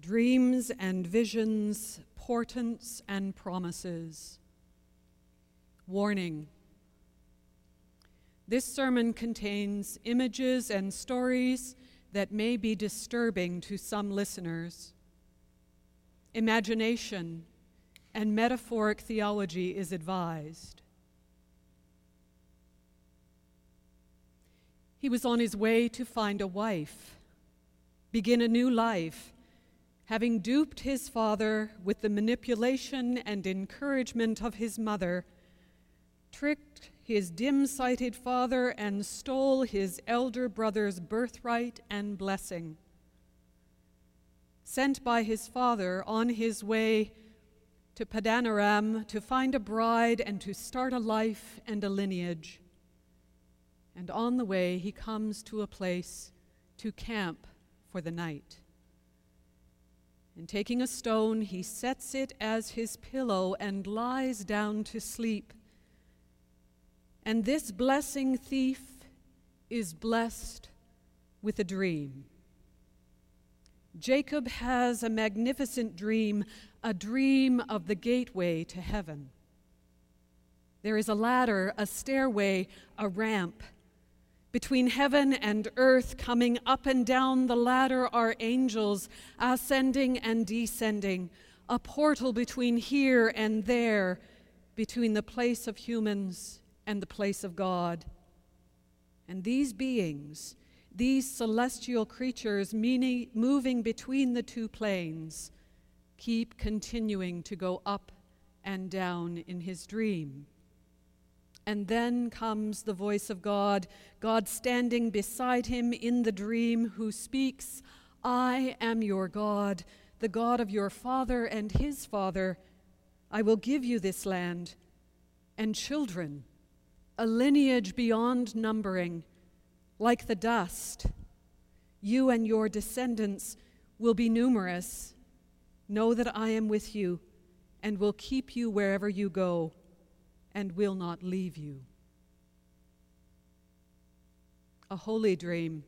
dreams and visions, portents and promises. Warning This sermon contains images and stories that may be disturbing to some listeners. Imagination and metaphoric theology is advised. He was on his way to find a wife, begin a new life, having duped his father with the manipulation and encouragement of his mother, tricked his dim sighted father, and stole his elder brother's birthright and blessing. Sent by his father on his way to Padanaram to find a bride and to start a life and a lineage. And on the way, he comes to a place to camp for the night. And taking a stone, he sets it as his pillow and lies down to sleep. And this blessing thief is blessed with a dream. Jacob has a magnificent dream, a dream of the gateway to heaven. There is a ladder, a stairway, a ramp. Between heaven and earth, coming up and down the ladder, are angels ascending and descending, a portal between here and there, between the place of humans and the place of God. And these beings, these celestial creatures meaning, moving between the two planes, keep continuing to go up and down in his dream. And then comes the voice of God, God standing beside him in the dream, who speaks, I am your God, the God of your father and his father. I will give you this land and children, a lineage beyond numbering like the dust. You and your descendants will be numerous. Know that I am with you and will keep you wherever you go and will not leave you. A holy dream,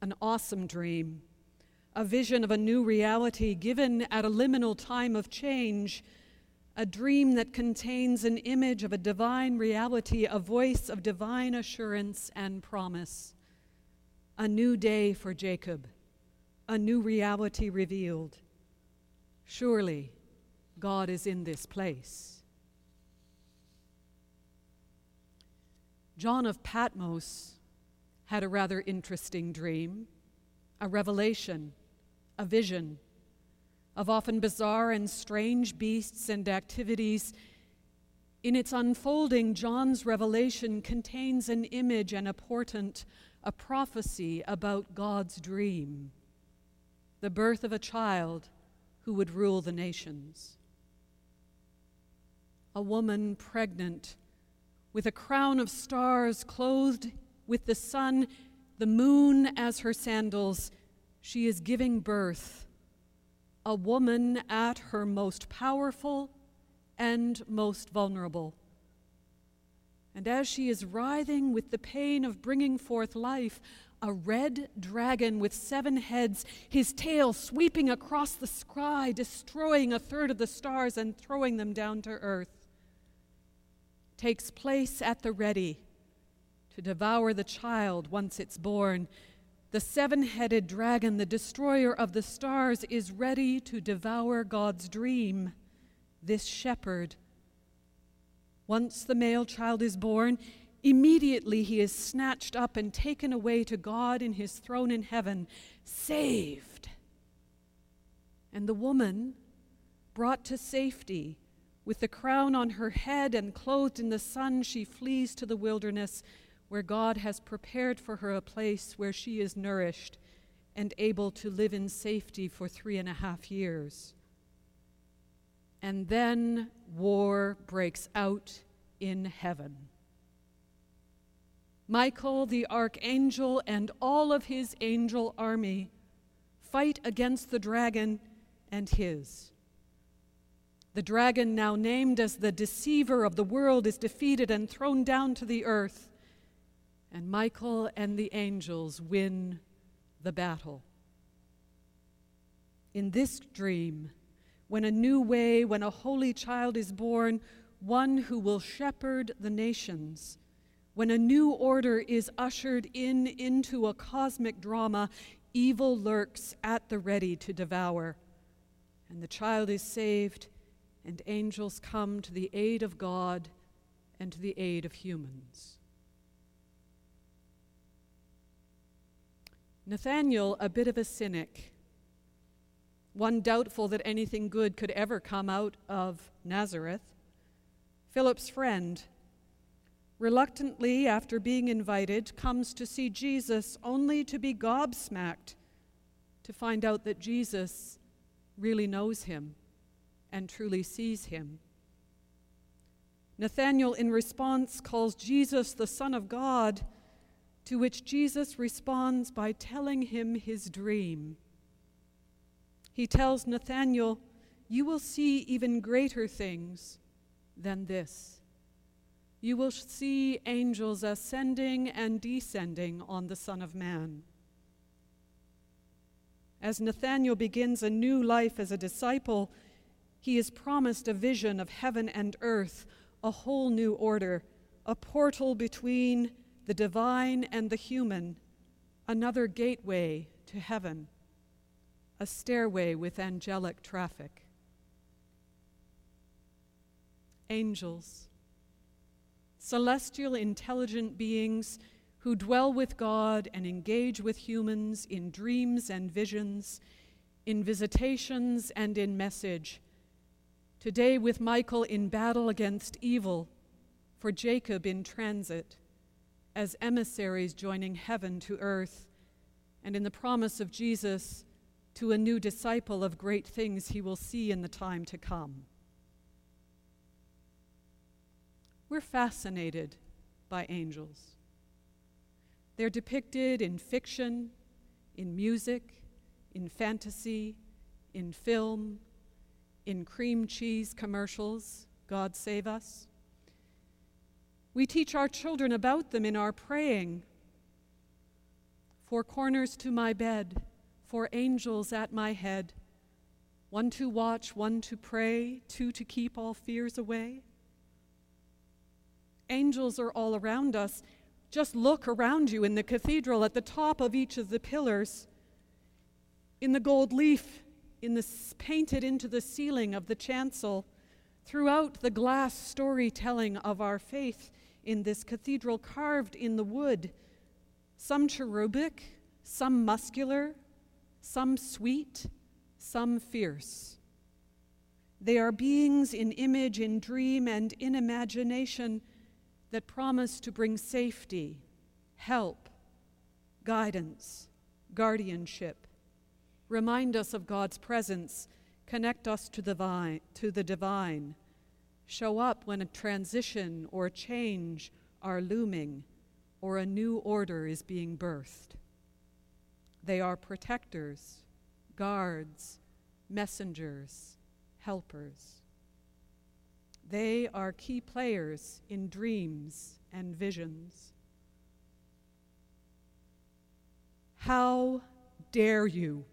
an awesome dream, a vision of a new reality given at a liminal time of change a dream that contains an image of a divine reality, a voice of divine assurance and promise. A new day for Jacob, a new reality revealed. Surely God is in this place. John of Patmos had a rather interesting dream, a revelation, a vision of often bizarre and strange beasts and activities. In its unfolding, John's revelation contains an image and a portent, a prophecy about God's dream the birth of a child who would rule the nations. A woman pregnant with a crown of stars clothed with the sun, the moon as her sandals, she is giving birth a woman at her most powerful and most vulnerable. And as she is writhing with the pain of bringing forth life, a red dragon with seven heads, his tail sweeping across the sky, destroying a third of the stars and throwing them down to earth, takes place at the ready to devour the child once it's born the seven headed dragon, the destroyer of the stars, is ready to devour God's dream, this shepherd. Once the male child is born, immediately he is snatched up and taken away to God in his throne in heaven, saved. And the woman, brought to safety, with the crown on her head and clothed in the sun, she flees to the wilderness where God has prepared for her a place where she is nourished and able to live in safety for three and a half years. And then war breaks out in heaven. Michael the archangel and all of his angel army fight against the dragon and his. The dragon, now named as the deceiver of the world, is defeated and thrown down to the earth and Michael and the angels win the battle. in this dream, when a new way, when a holy child is born, one who will shepherd the nations, when a new order is ushered in into a cosmic drama, evil lurks at the ready to devour, and the child is saved, and angels come to the aid of God and to the aid of humans. Nathanael, a bit of a cynic, one doubtful that anything good could ever come out of Nazareth, Philip's friend, reluctantly, after being invited, comes to see Jesus only to be gobsmacked to find out that Jesus really knows him and truly sees him. Nathanael, in response, calls Jesus the Son of God, to which Jesus responds by telling him his dream. He tells Nathanael, You will see even greater things than this. You will see angels ascending and descending on the Son of Man. As Nathanael begins a new life as a disciple, he is promised a vision of heaven and earth, a whole new order, a portal between the divine and the human, another gateway to heaven, a stairway with angelic traffic. Angels, celestial intelligent beings who dwell with God and engage with humans in dreams and visions, in visitations and in message. Today, with Michael in battle against evil, for Jacob in transit as emissaries joining heaven to earth, and in the promise of Jesus to a new disciple of great things he will see in the time to come. We're fascinated by angels. They're depicted in fiction, in music, in fantasy, in film, in cream cheese commercials, God save us. We teach our children about them in our praying. Four corners to my bed, four angels at my head, one to watch, one to pray, two to keep all fears away. Angels are all around us. Just look around you in the cathedral at the top of each of the pillars, in the gold leaf, in the painted into the ceiling of the chancel, throughout the glass storytelling of our faith in this cathedral carved in the wood, some cherubic, some muscular, some sweet, some fierce. They are beings in image, in dream, and in imagination that promise to bring safety, help, guidance, guardianship, remind us of God's presence, connect us to the divine, to the divine show up when a transition or change are looming or a new order is being birthed. They are protectors, guards, messengers, helpers. They are key players in dreams and visions. How dare you?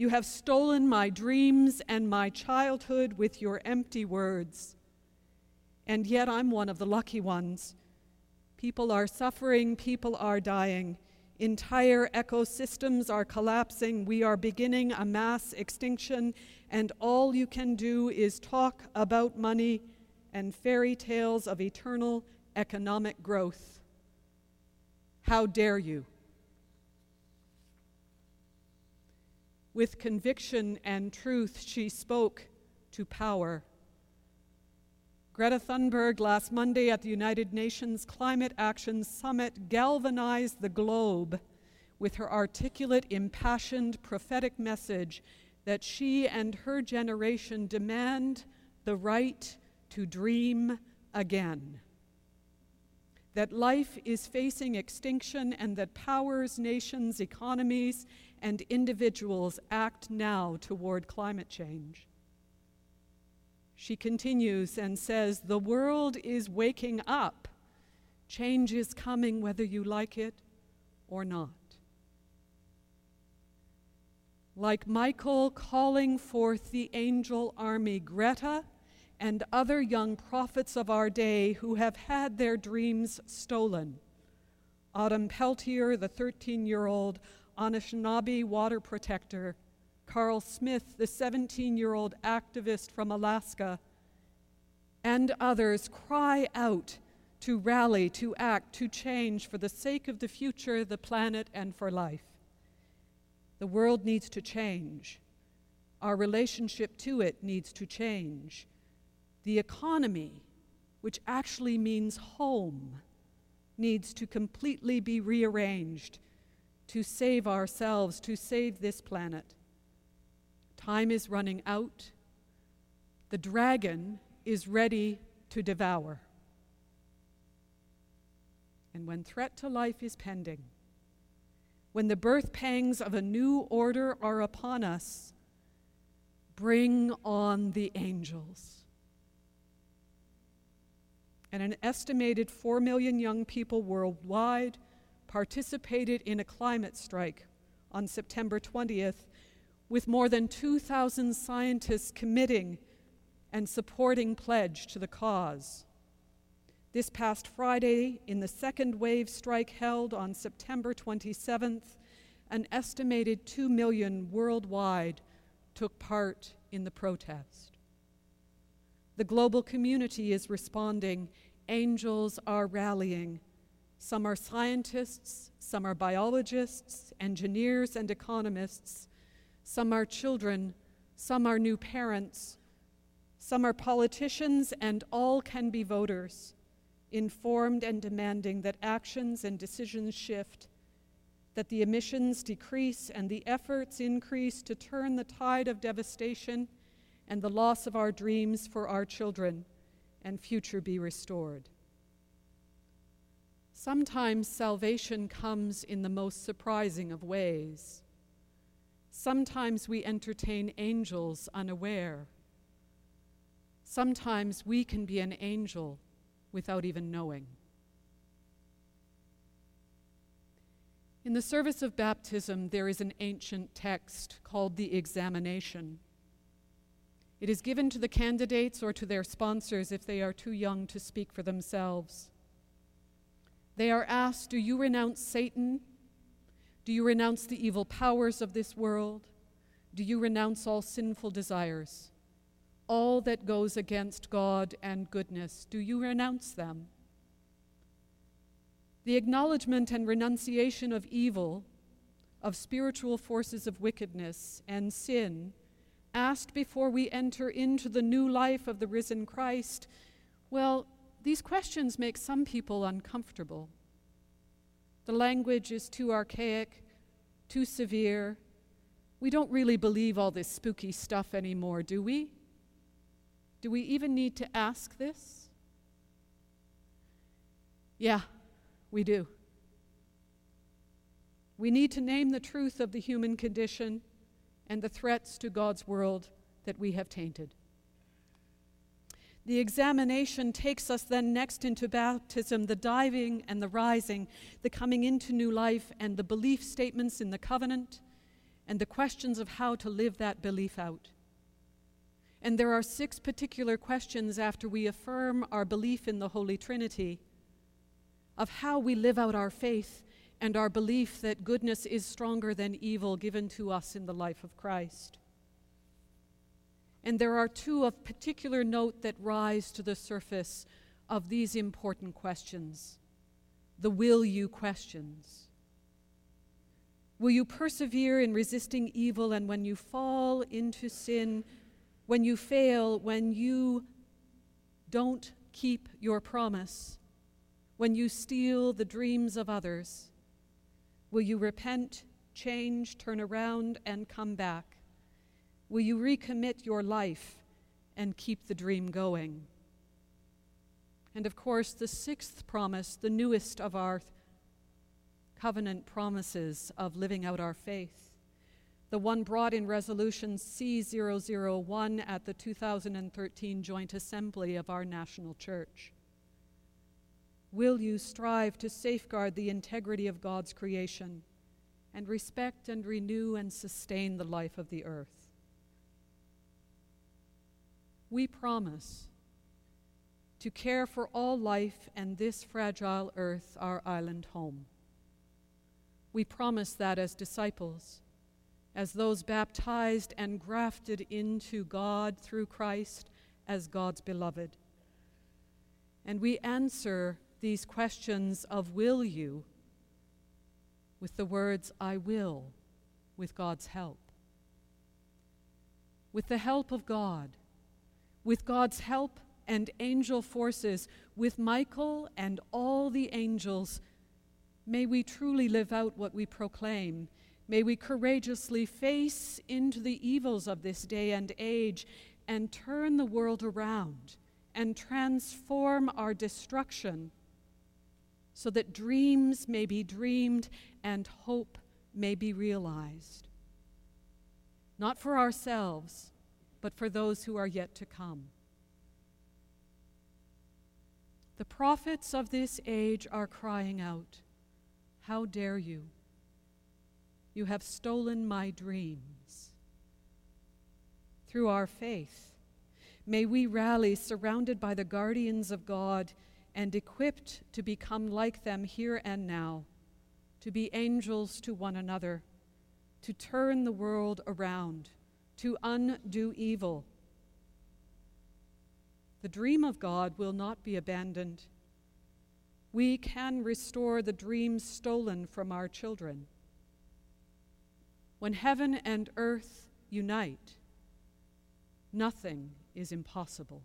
You have stolen my dreams and my childhood with your empty words. And yet I'm one of the lucky ones. People are suffering, people are dying. Entire ecosystems are collapsing. We are beginning a mass extinction, and all you can do is talk about money and fairy tales of eternal economic growth. How dare you? With conviction and truth, she spoke to power. Greta Thunberg last Monday at the United Nations Climate Action Summit galvanized the globe with her articulate, impassioned, prophetic message that she and her generation demand the right to dream again. That life is facing extinction and that powers, nations, economies, and individuals act now toward climate change. She continues and says, The world is waking up. Change is coming whether you like it or not. like Michael calling forth the angel army, Greta and other young prophets of our day who have had their dreams stolen. Autumn Peltier, the 13 year old Anishinaabe water protector, Carl Smith, the 17 year old activist from Alaska, and others cry out to rally, to act, to change for the sake of the future, the planet, and for life. The world needs to change. Our relationship to it needs to change. The economy, which actually means home, needs to completely be rearranged to save ourselves, to save this planet. Time is running out. The dragon is ready to devour. And when threat to life is pending, when the birth pangs of a new order are upon us, bring on the angels. And an estimated 4 million young people worldwide participated in a climate strike on September 20th, with more than 2,000 scientists committing and supporting pledge to the cause. This past Friday, in the second wave strike held on September 27th, an estimated 2 million worldwide took part in the protest. The global community is responding. Angels are rallying. Some are scientists, some are biologists, engineers, and economists. Some are children, some are new parents, some are politicians, and all can be voters informed and demanding that actions and decisions shift, that the emissions decrease and the efforts increase to turn the tide of devastation and the loss of our dreams for our children and future be restored. Sometimes salvation comes in the most surprising of ways. Sometimes we entertain angels unaware. Sometimes we can be an angel without even knowing. In the service of baptism, there is an ancient text called the examination. It is given to the candidates or to their sponsors if they are too young to speak for themselves. They are asked Do you renounce Satan? Do you renounce the evil powers of this world? Do you renounce all sinful desires? all that goes against God and goodness, do you renounce them? The acknowledgement and renunciation of evil, of spiritual forces of wickedness and sin, asked before we enter into the new life of the risen Christ, well, these questions make some people uncomfortable. The language is too archaic, too severe. We don't really believe all this spooky stuff anymore, do we? Do we even need to ask this? Yeah, we do. We need to name the truth of the human condition and the threats to God's world that we have tainted. The examination takes us then next into baptism, the diving and the rising, the coming into new life, and the belief statements in the covenant, and the questions of how to live that belief out. And there are six particular questions after we affirm our belief in the Holy Trinity of how we live out our faith and our belief that goodness is stronger than evil given to us in the life of Christ. And there are two of particular note that rise to the surface of these important questions the will you questions. Will you persevere in resisting evil, and when you fall into sin, when you fail, when you don't keep your promise, when you steal the dreams of others? Will you repent, change, turn around, and come back? Will you recommit your life and keep the dream going? And of course, the sixth promise, the newest of our covenant promises of living out our faith the one brought in Resolution C001 at the 2013 Joint Assembly of our National Church. Will you strive to safeguard the integrity of God's creation and respect and renew and sustain the life of the earth. We promise to care for all life and this fragile earth, our island home. We promise that as disciples, as those baptized and grafted into God through Christ as God's beloved. And we answer these questions of will you with the words, I will, with God's help. With the help of God, with God's help and angel forces, with Michael and all the angels, may we truly live out what we proclaim. May we courageously face into the evils of this day and age and turn the world around and transform our destruction so that dreams may be dreamed and hope may be realized. Not for ourselves, but for those who are yet to come. The prophets of this age are crying out, How dare you? You have stolen my dreams. Through our faith, may we rally surrounded by the guardians of God and equipped to become like them here and now, to be angels to one another, to turn the world around, to undo evil. The dream of God will not be abandoned. We can restore the dreams stolen from our children. When heaven and earth unite, nothing is impossible.